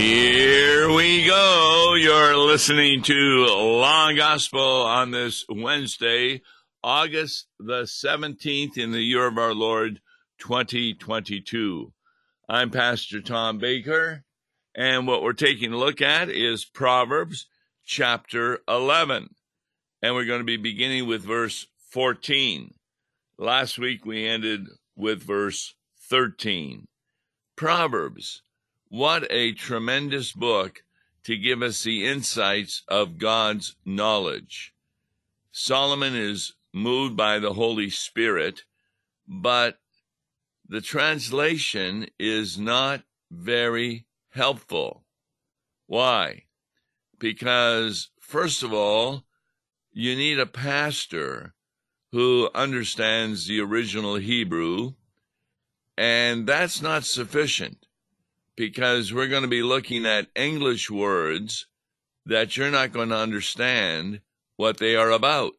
Here we go. You're listening to Law and Gospel on this Wednesday, August the 17th in the year of our Lord 2022. I'm Pastor Tom Baker, and what we're taking a look at is Proverbs chapter 11. And we're going to be beginning with verse 14. Last week we ended with verse 13. Proverbs what a tremendous book to give us the insights of God's knowledge. Solomon is moved by the Holy Spirit, but the translation is not very helpful. Why? Because, first of all, you need a pastor who understands the original Hebrew, and that's not sufficient because we're going to be looking at English words that you're not going to understand what they are about.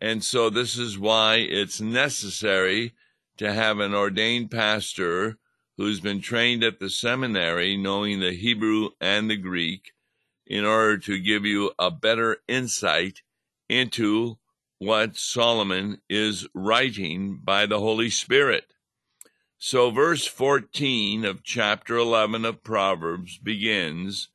And so this is why it's necessary to have an ordained pastor who's been trained at the seminary, knowing the Hebrew and the Greek, in order to give you a better insight into what Solomon is writing by the Holy Spirit. So, verse 14 of chapter 11 of Proverbs begins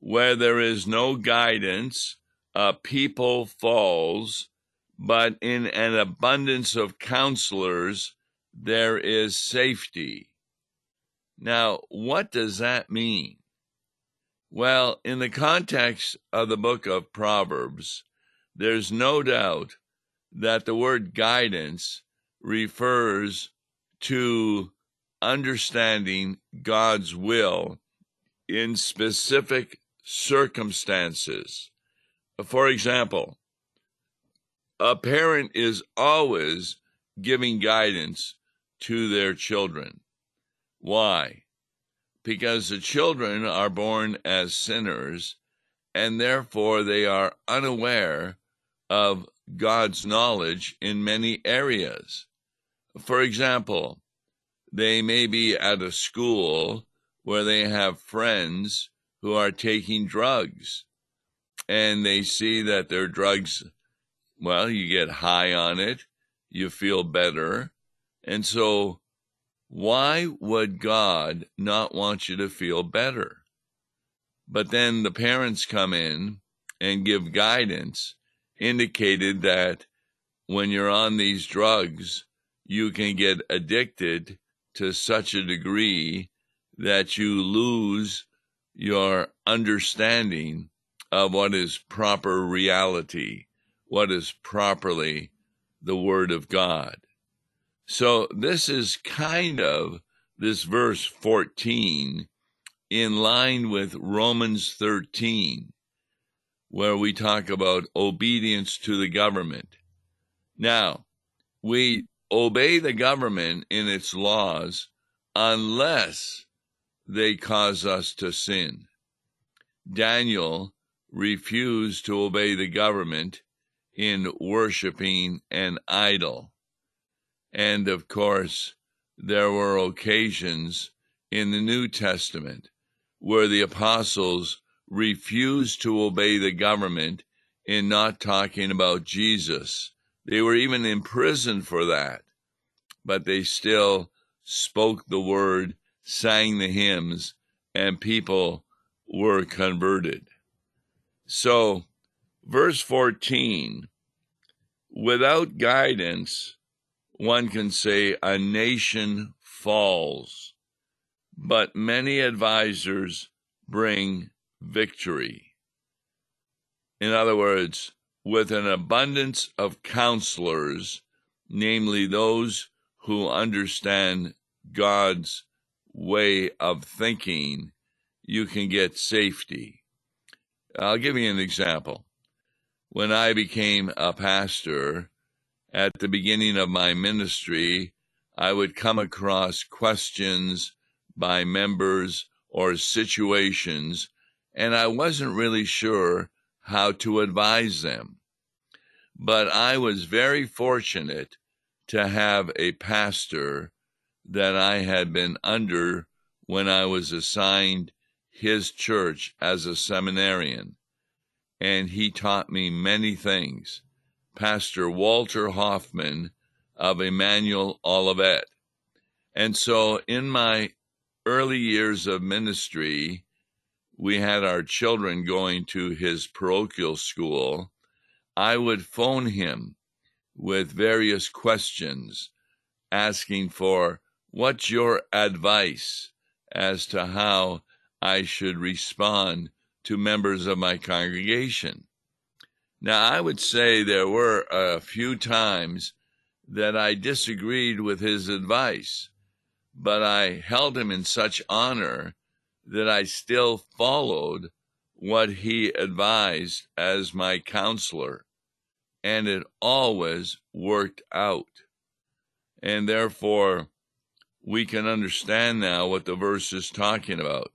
Where there is no guidance, a people falls, but in an abundance of counselors, there is safety. Now, what does that mean? Well, in the context of the book of Proverbs, there's no doubt that the word guidance refers to understanding God's will in specific circumstances. For example, a parent is always giving guidance to their children. Why? Because the children are born as sinners and therefore they are unaware of God's knowledge in many areas. For example, they may be at a school where they have friends who are taking drugs and they see that their drugs, well, you get high on it, you feel better. And so, why would God not want you to feel better? But then the parents come in and give guidance, indicated that when you're on these drugs, you can get addicted to such a degree that you lose your understanding of what is proper reality, what is properly the Word of God. So, this is kind of this verse 14 in line with Romans 13, where we talk about obedience to the government. Now, we obey the government in its laws unless they cause us to sin. Daniel refused to obey the government in worshiping an idol. And of course, there were occasions in the New Testament where the apostles refused to obey the government in not talking about Jesus they were even imprisoned for that, but they still spoke the word, sang the hymns, and people were converted. So, verse 14 without guidance, one can say a nation falls, but many advisors bring victory. In other words, with an abundance of counselors, namely those who understand God's way of thinking, you can get safety. I'll give you an example. When I became a pastor, at the beginning of my ministry, I would come across questions by members or situations, and I wasn't really sure how to advise them. But I was very fortunate to have a pastor that I had been under when I was assigned his church as a seminarian, and he taught me many things. Pastor Walter Hoffman of Emmanuel Olivet. And so in my early years of ministry, we had our children going to his parochial school. I would phone him with various questions, asking for what's your advice as to how I should respond to members of my congregation. Now, I would say there were a few times that I disagreed with his advice, but I held him in such honor that I still followed what he advised as my counselor, and it always worked out. And therefore, we can understand now what the verse is talking about.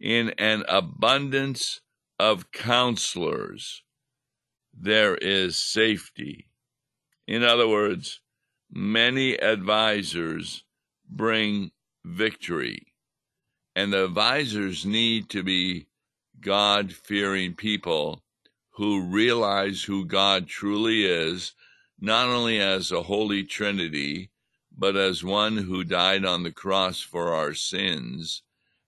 In an abundance of counselors, there is safety. In other words, many advisors bring victory, and the advisors need to be God fearing people who realize who God truly is, not only as a holy trinity, but as one who died on the cross for our sins,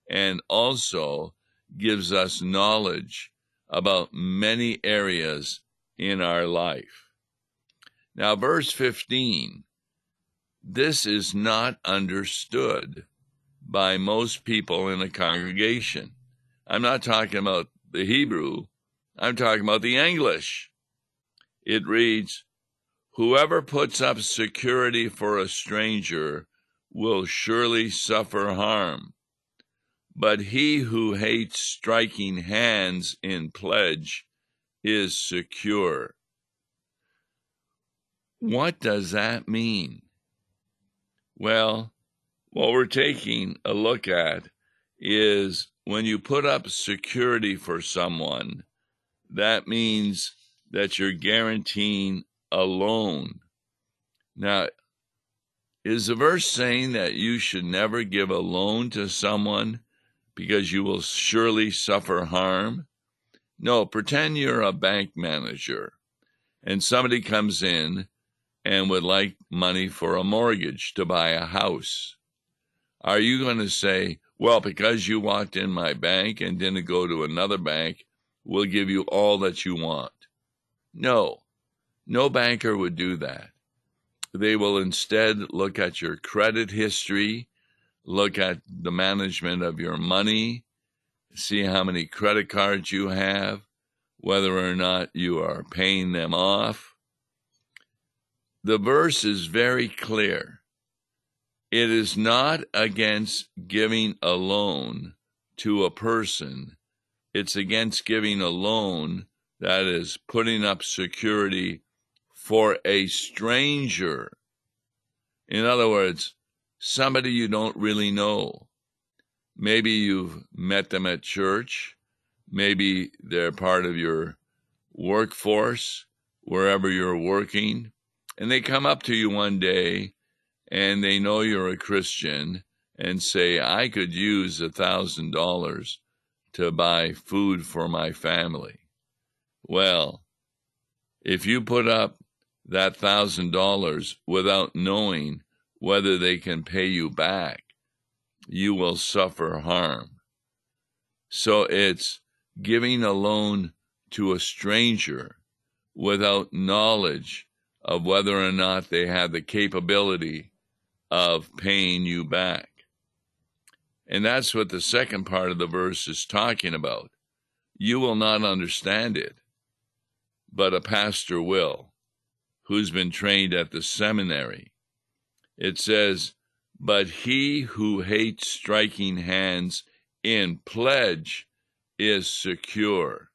and also gives us knowledge about many areas in our life. Now, verse 15 this is not understood by most people in a congregation. I'm not talking about the Hebrew, I'm talking about the English. It reads, Whoever puts up security for a stranger will surely suffer harm. But he who hates striking hands in pledge is secure. What does that mean? Well, what we're taking a look at is when you put up security for someone, that means that you're guaranteeing a loan. Now, is the verse saying that you should never give a loan to someone because you will surely suffer harm? No, pretend you're a bank manager and somebody comes in and would like money for a mortgage to buy a house, are you going to say, well, because you walked in my bank and didn't go to another bank, we'll give you all that you want? No, no banker would do that. They will instead look at your credit history, look at the management of your money, see how many credit cards you have, whether or not you are paying them off, the verse is very clear. It is not against giving a loan to a person, it's against giving a loan that is putting up security for a stranger. In other words, somebody you don't really know. Maybe you've met them at church. Maybe they're part of your workforce, wherever you're working and they come up to you one day and they know you're a Christian and say, I could use a thousand dollars to buy food for my family. Well, if you put up that thousand dollars without knowing whether they can pay you back, you will suffer harm. So it's giving a loan to a stranger without knowledge of whether or not they have the capability of paying you back. And that's what the second part of the verse is talking about. You will not understand it, but a pastor will, who's been trained at the seminary. It says, But he who hates striking hands in pledge is secure.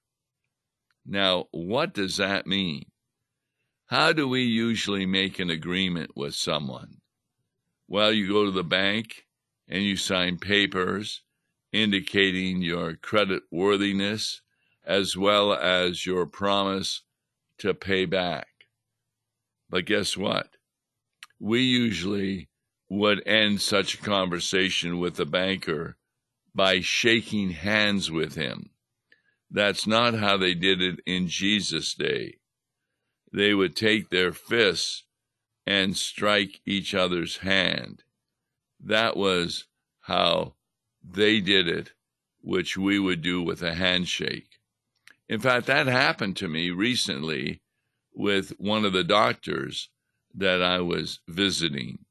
Now, what does that mean? How do we usually make an agreement with someone? Well, you go to the bank and you sign papers indicating your credit worthiness as well as your promise to pay back. But guess what? We usually would end such a conversation with the banker by shaking hands with him. That's not how they did it in Jesus' day. They would take their fists and strike each other's hand. That was how they did it, which we would do with a handshake. In fact, that happened to me recently with one of the doctors that I was visiting.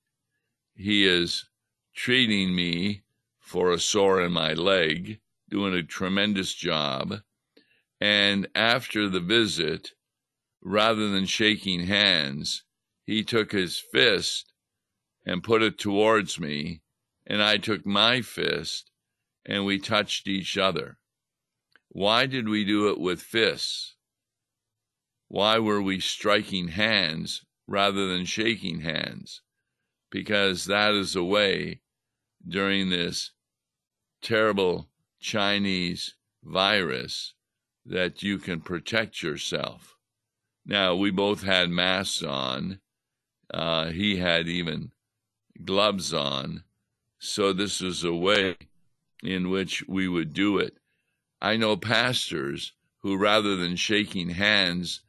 He is treating me for a sore in my leg, doing a tremendous job. And after the visit, rather than shaking hands, he took his fist and put it towards me, and I took my fist and we touched each other. Why did we do it with fists? Why were we striking hands rather than shaking hands? Because that is a way during this terrible Chinese virus that you can protect yourself. Now, we both had masks on. Uh, he had even gloves on. So, this is a way in which we would do it. I know pastors who, rather than shaking hands,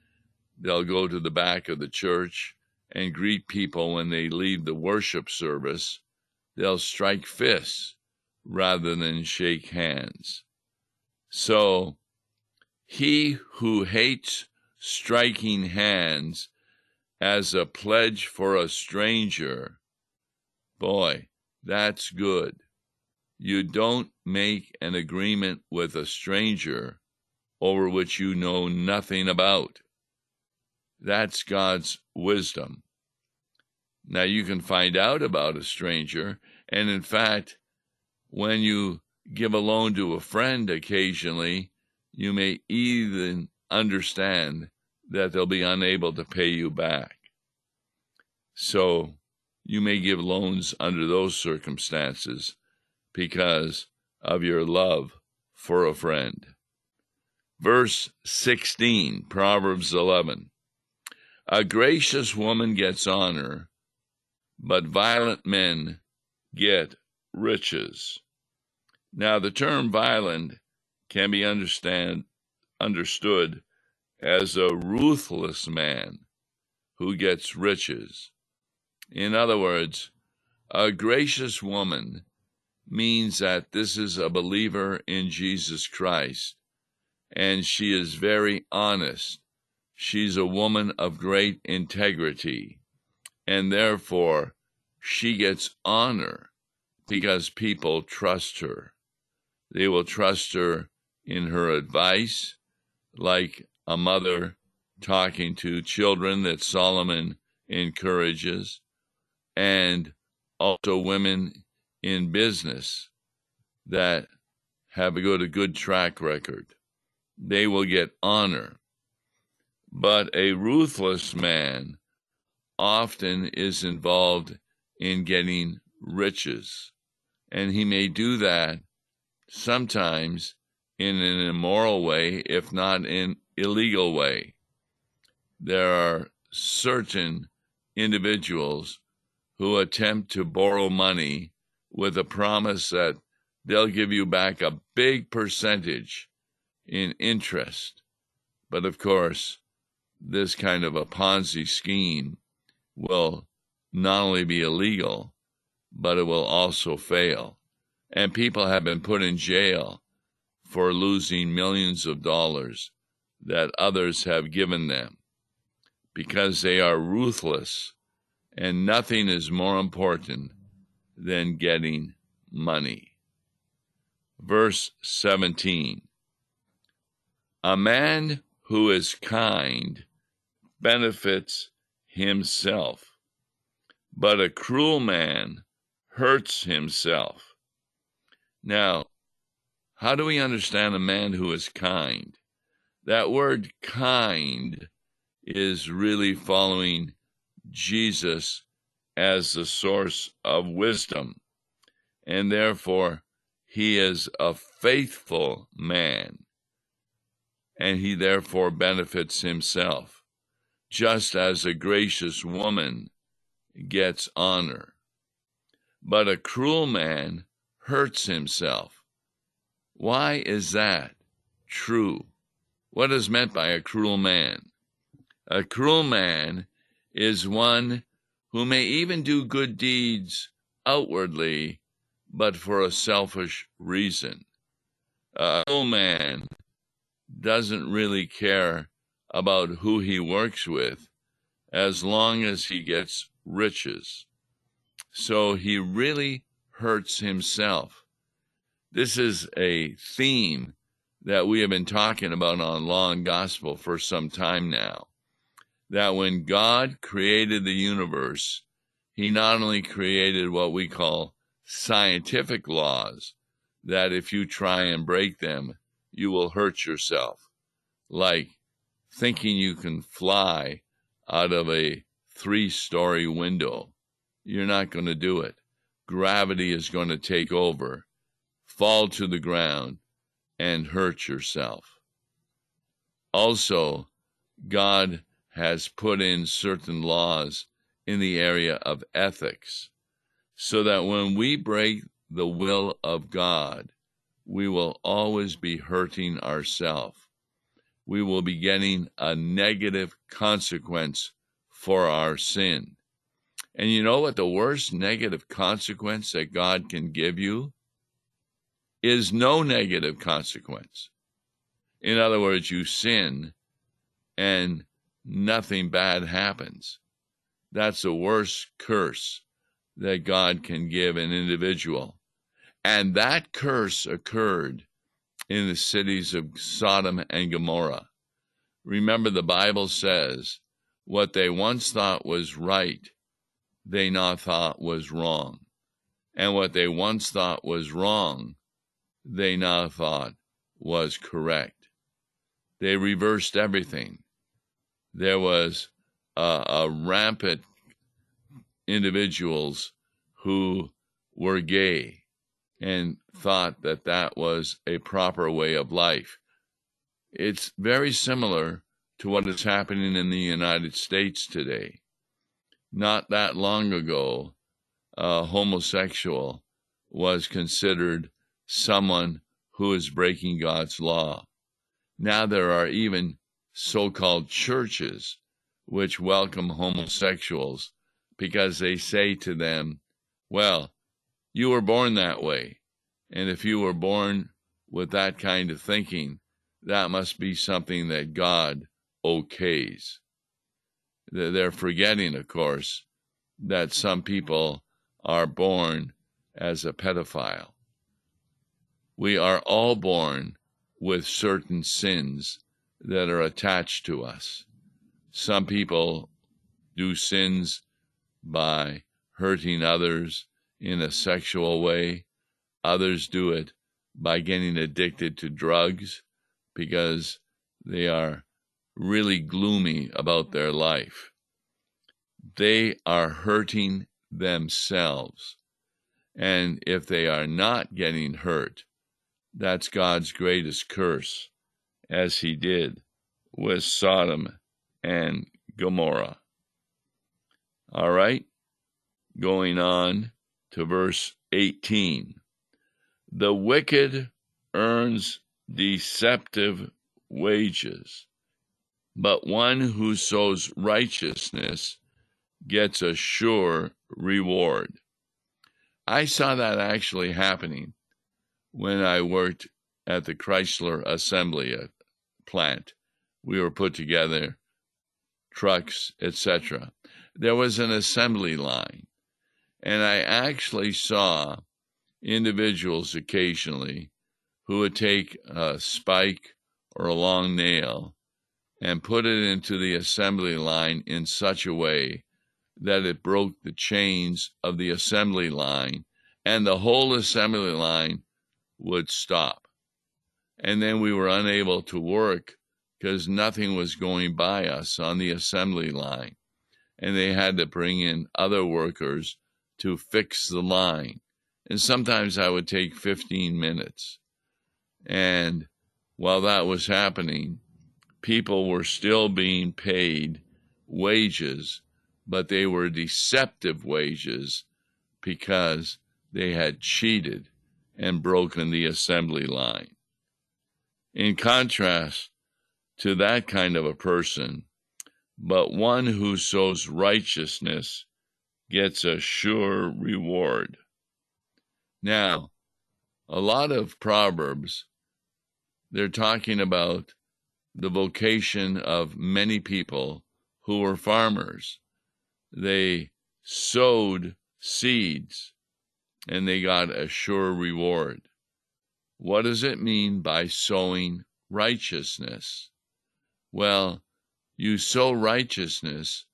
they'll go to the back of the church and greet people when they leave the worship service. They'll strike fists rather than shake hands. So, he who hates striking hands as a pledge for a stranger, boy, that's good. You don't make an agreement with a stranger over which you know nothing about. That's God's wisdom. Now, you can find out about a stranger, and in fact, when you give a loan to a friend occasionally, you may even understand that they'll be unable to pay you back. So, you may give loans under those circumstances because of your love for a friend. Verse 16, Proverbs 11. A gracious woman gets honor, but violent men get riches. Now, the term violent can be understand, understood as a ruthless man who gets riches. In other words, a gracious woman means that this is a believer in Jesus Christ, and she is very honest. She's a woman of great integrity, and therefore she gets honor because people trust her. They will trust her in her advice, like a mother talking to children that Solomon encourages, and also women in business that have a good, a good track record. They will get honor. But a ruthless man often is involved in getting riches. And he may do that sometimes in an immoral way, if not in illegal way. There are certain individuals who attempt to borrow money with a promise that they'll give you back a big percentage in interest. But of course, this kind of a Ponzi scheme will not only be illegal, but it will also fail. And people have been put in jail for losing millions of dollars that others have given them because they are ruthless and nothing is more important than getting money. Verse 17 A man who is kind benefits himself, but a cruel man hurts himself. Now, how do we understand a man who is kind? That word kind is really following Jesus as the source of wisdom, and therefore he is a faithful man, and he therefore benefits himself, just as a gracious woman gets honor. But a cruel man hurts himself. Why is that true? What is meant by a cruel man? A cruel man is one who may even do good deeds outwardly, but for a selfish reason. A cruel man doesn't really care about who he works with as long as he gets riches. So he really hurts himself. This is a theme that we have been talking about on Law and Gospel for some time now. That when God created the universe, he not only created what we call scientific laws, that if you try and break them, you will hurt yourself, like thinking you can fly out of a three story window. You're not going to do it. Gravity is going to take over, fall to the ground, and hurt yourself. Also, God has put in certain laws in the area of ethics so that when we break the will of God, we will always be hurting ourselves. We will be getting a negative consequence for our sin. And you know what the worst negative consequence that God can give you? Is no negative consequence. In other words, you sin and nothing bad happens. That's the worst curse that God can give an individual. And that curse occurred in the cities of Sodom and Gomorrah. Remember, the Bible says what they once thought was right, they now thought was wrong. And what they once thought was wrong, they now thought was correct. They reversed everything. There was a, a rampant individuals who were gay and thought that that was a proper way of life. It's very similar to what is happening in the United States today. Not that long ago, a homosexual was considered someone who is breaking God's law. Now there are even so called churches which welcome homosexuals because they say to them, Well, you were born that way. And if you were born with that kind of thinking, that must be something that God okays. They're forgetting, of course, that some people are born as a pedophile. We are all born with certain sins that are attached to us. Some people do sins by hurting others in a sexual way. Others do it by getting addicted to drugs because they are really gloomy about their life. They are hurting themselves. And if they are not getting hurt, that's God's greatest curse, as he did with Sodom and Gomorrah. All right, going on to verse 18. The wicked earns deceptive wages, but one who sows righteousness gets a sure reward. I saw that actually happening when I worked at the Chrysler assembly plant. We were put together trucks, etc there was an assembly line. And I actually saw individuals occasionally who would take a spike or a long nail and put it into the assembly line in such a way that it broke the chains of the assembly line and the whole assembly line would stop. And then we were unable to work because nothing was going by us on the assembly line and they had to bring in other workers to fix the line. And sometimes I would take 15 minutes. And while that was happening, people were still being paid wages, but they were deceptive wages because they had cheated and broken the assembly line. In contrast to that kind of a person, but one who sows righteousness gets a sure reward. Now, a lot of Proverbs, they're talking about the vocation of many people who were farmers. They sowed seeds and they got a sure reward. What does it mean by sowing righteousness? Well, you sow righteousness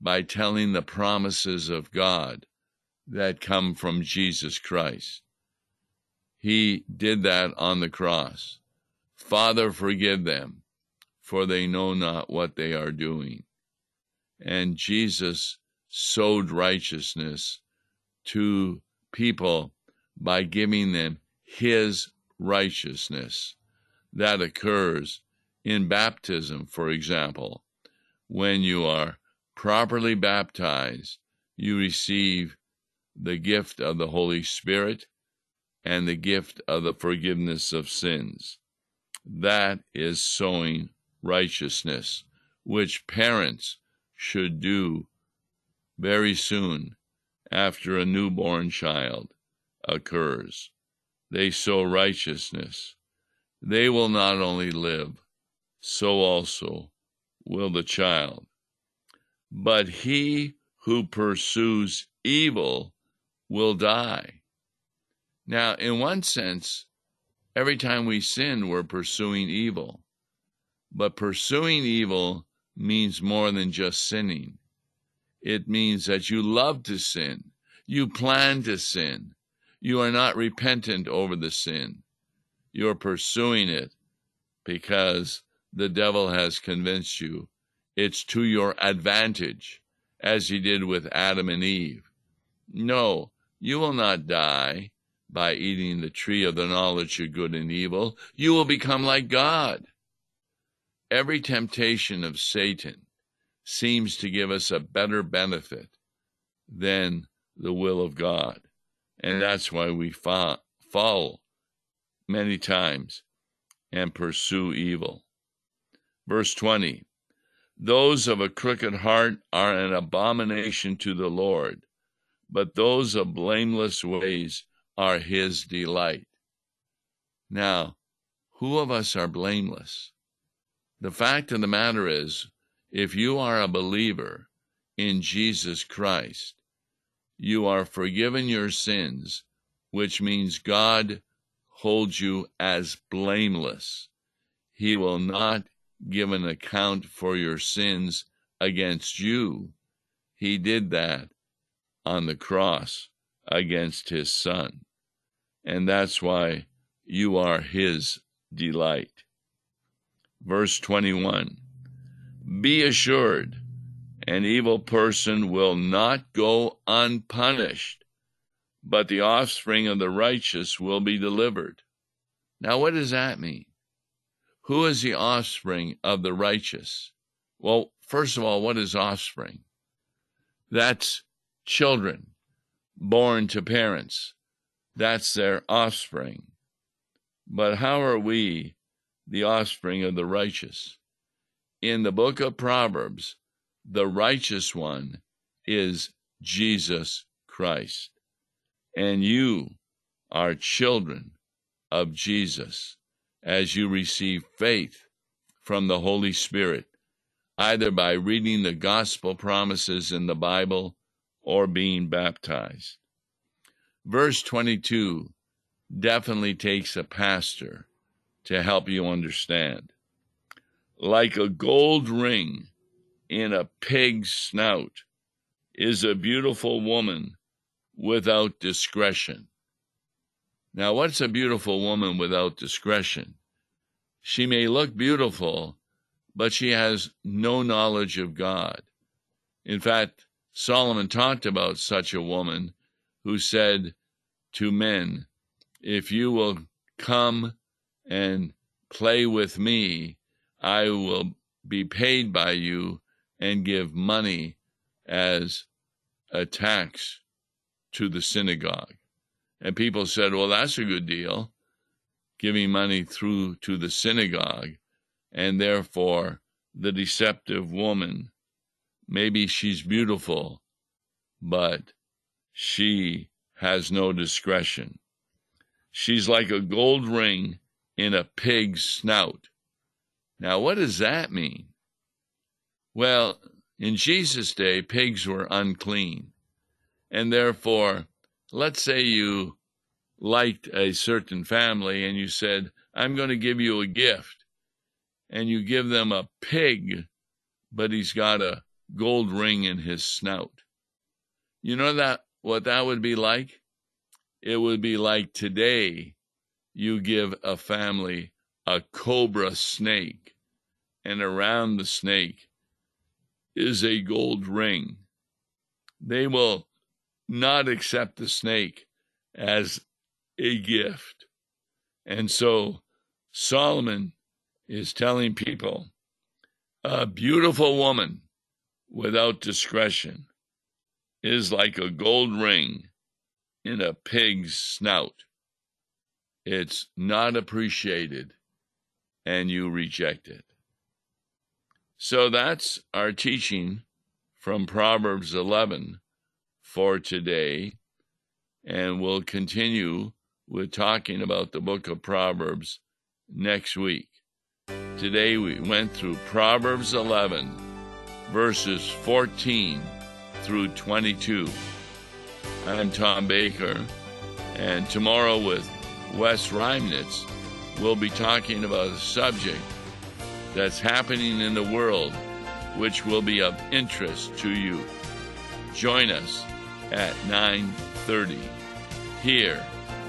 by telling the promises of God that come from Jesus Christ. He did that on the cross. Father, forgive them, for they know not what they are doing. And Jesus sowed righteousness to people by giving them his righteousness. That occurs in baptism, for example. When you are properly baptized, you receive the gift of the Holy Spirit and the gift of the forgiveness of sins. That is sowing righteousness, which parents should do very soon after a newborn child occurs. They sow righteousness. They will not only live, so also will the child. But he who pursues evil will die. Now, in one sense, every time we sin, we're pursuing evil. But pursuing evil means more than just sinning. It means that you love to sin. You plan to sin. You are not repentant over the sin. You're pursuing it because the devil has convinced you it's to your advantage, as he did with Adam and Eve. No, you will not die by eating the tree of the knowledge of good and evil. You will become like God. Every temptation of Satan seems to give us a better benefit than the will of God. And mm. that's why we fa- fall many times and pursue evil. Verse 20 Those of a crooked heart are an abomination to the Lord, but those of blameless ways are his delight. Now, who of us are blameless? The fact of the matter is, if you are a believer in Jesus Christ, you are forgiven your sins, which means God holds you as blameless. He will not give an account for your sins against you. He did that on the cross against his son. And that's why you are his delight. Verse 21 be assured, an evil person will not go unpunished, but the offspring of the righteous will be delivered. Now, what does that mean? Who is the offspring of the righteous? Well, first of all, what is offspring? That's children born to parents. That's their offspring. But how are we the offspring of the righteous? In the book of Proverbs, the righteous one is Jesus Christ. And you are children of Jesus as you receive faith from the Holy Spirit, either by reading the gospel promises in the Bible or being baptized. Verse 22 definitely takes a pastor to help you understand like a gold ring in a pig's snout is a beautiful woman without discretion. Now, what's a beautiful woman without discretion? She may look beautiful, but she has no knowledge of God. In fact, Solomon talked about such a woman who said to men, If you will come and play with me, I will be paid by you and give money as a tax to the synagogue. And people said, well, that's a good deal, giving money through to the synagogue. And therefore, the deceptive woman, maybe she's beautiful, but she has no discretion. She's like a gold ring in a pig's snout. Now, what does that mean? Well, in Jesus' day, pigs were unclean. And therefore, let's say you liked a certain family and you said, I'm going to give you a gift. And you give them a pig, but he's got a gold ring in his snout. You know that what that would be like? It would be like today you give a family a cobra snake, and around the snake is a gold ring. They will not accept the snake as a gift. And so Solomon is telling people a beautiful woman without discretion is like a gold ring in a pig's snout. It's not appreciated and you reject it. So that's our teaching from Proverbs 11 for today. And we'll continue with talking about the book of Proverbs next week. Today we went through Proverbs 11, verses 14 through 22. I'm Tom Baker, and tomorrow with Wes Reimnitz, we'll be talking about a subject that's happening in the world which will be of interest to you. Join us at 9:30 here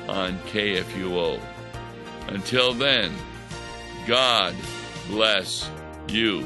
on KFUO. Until then, God bless you.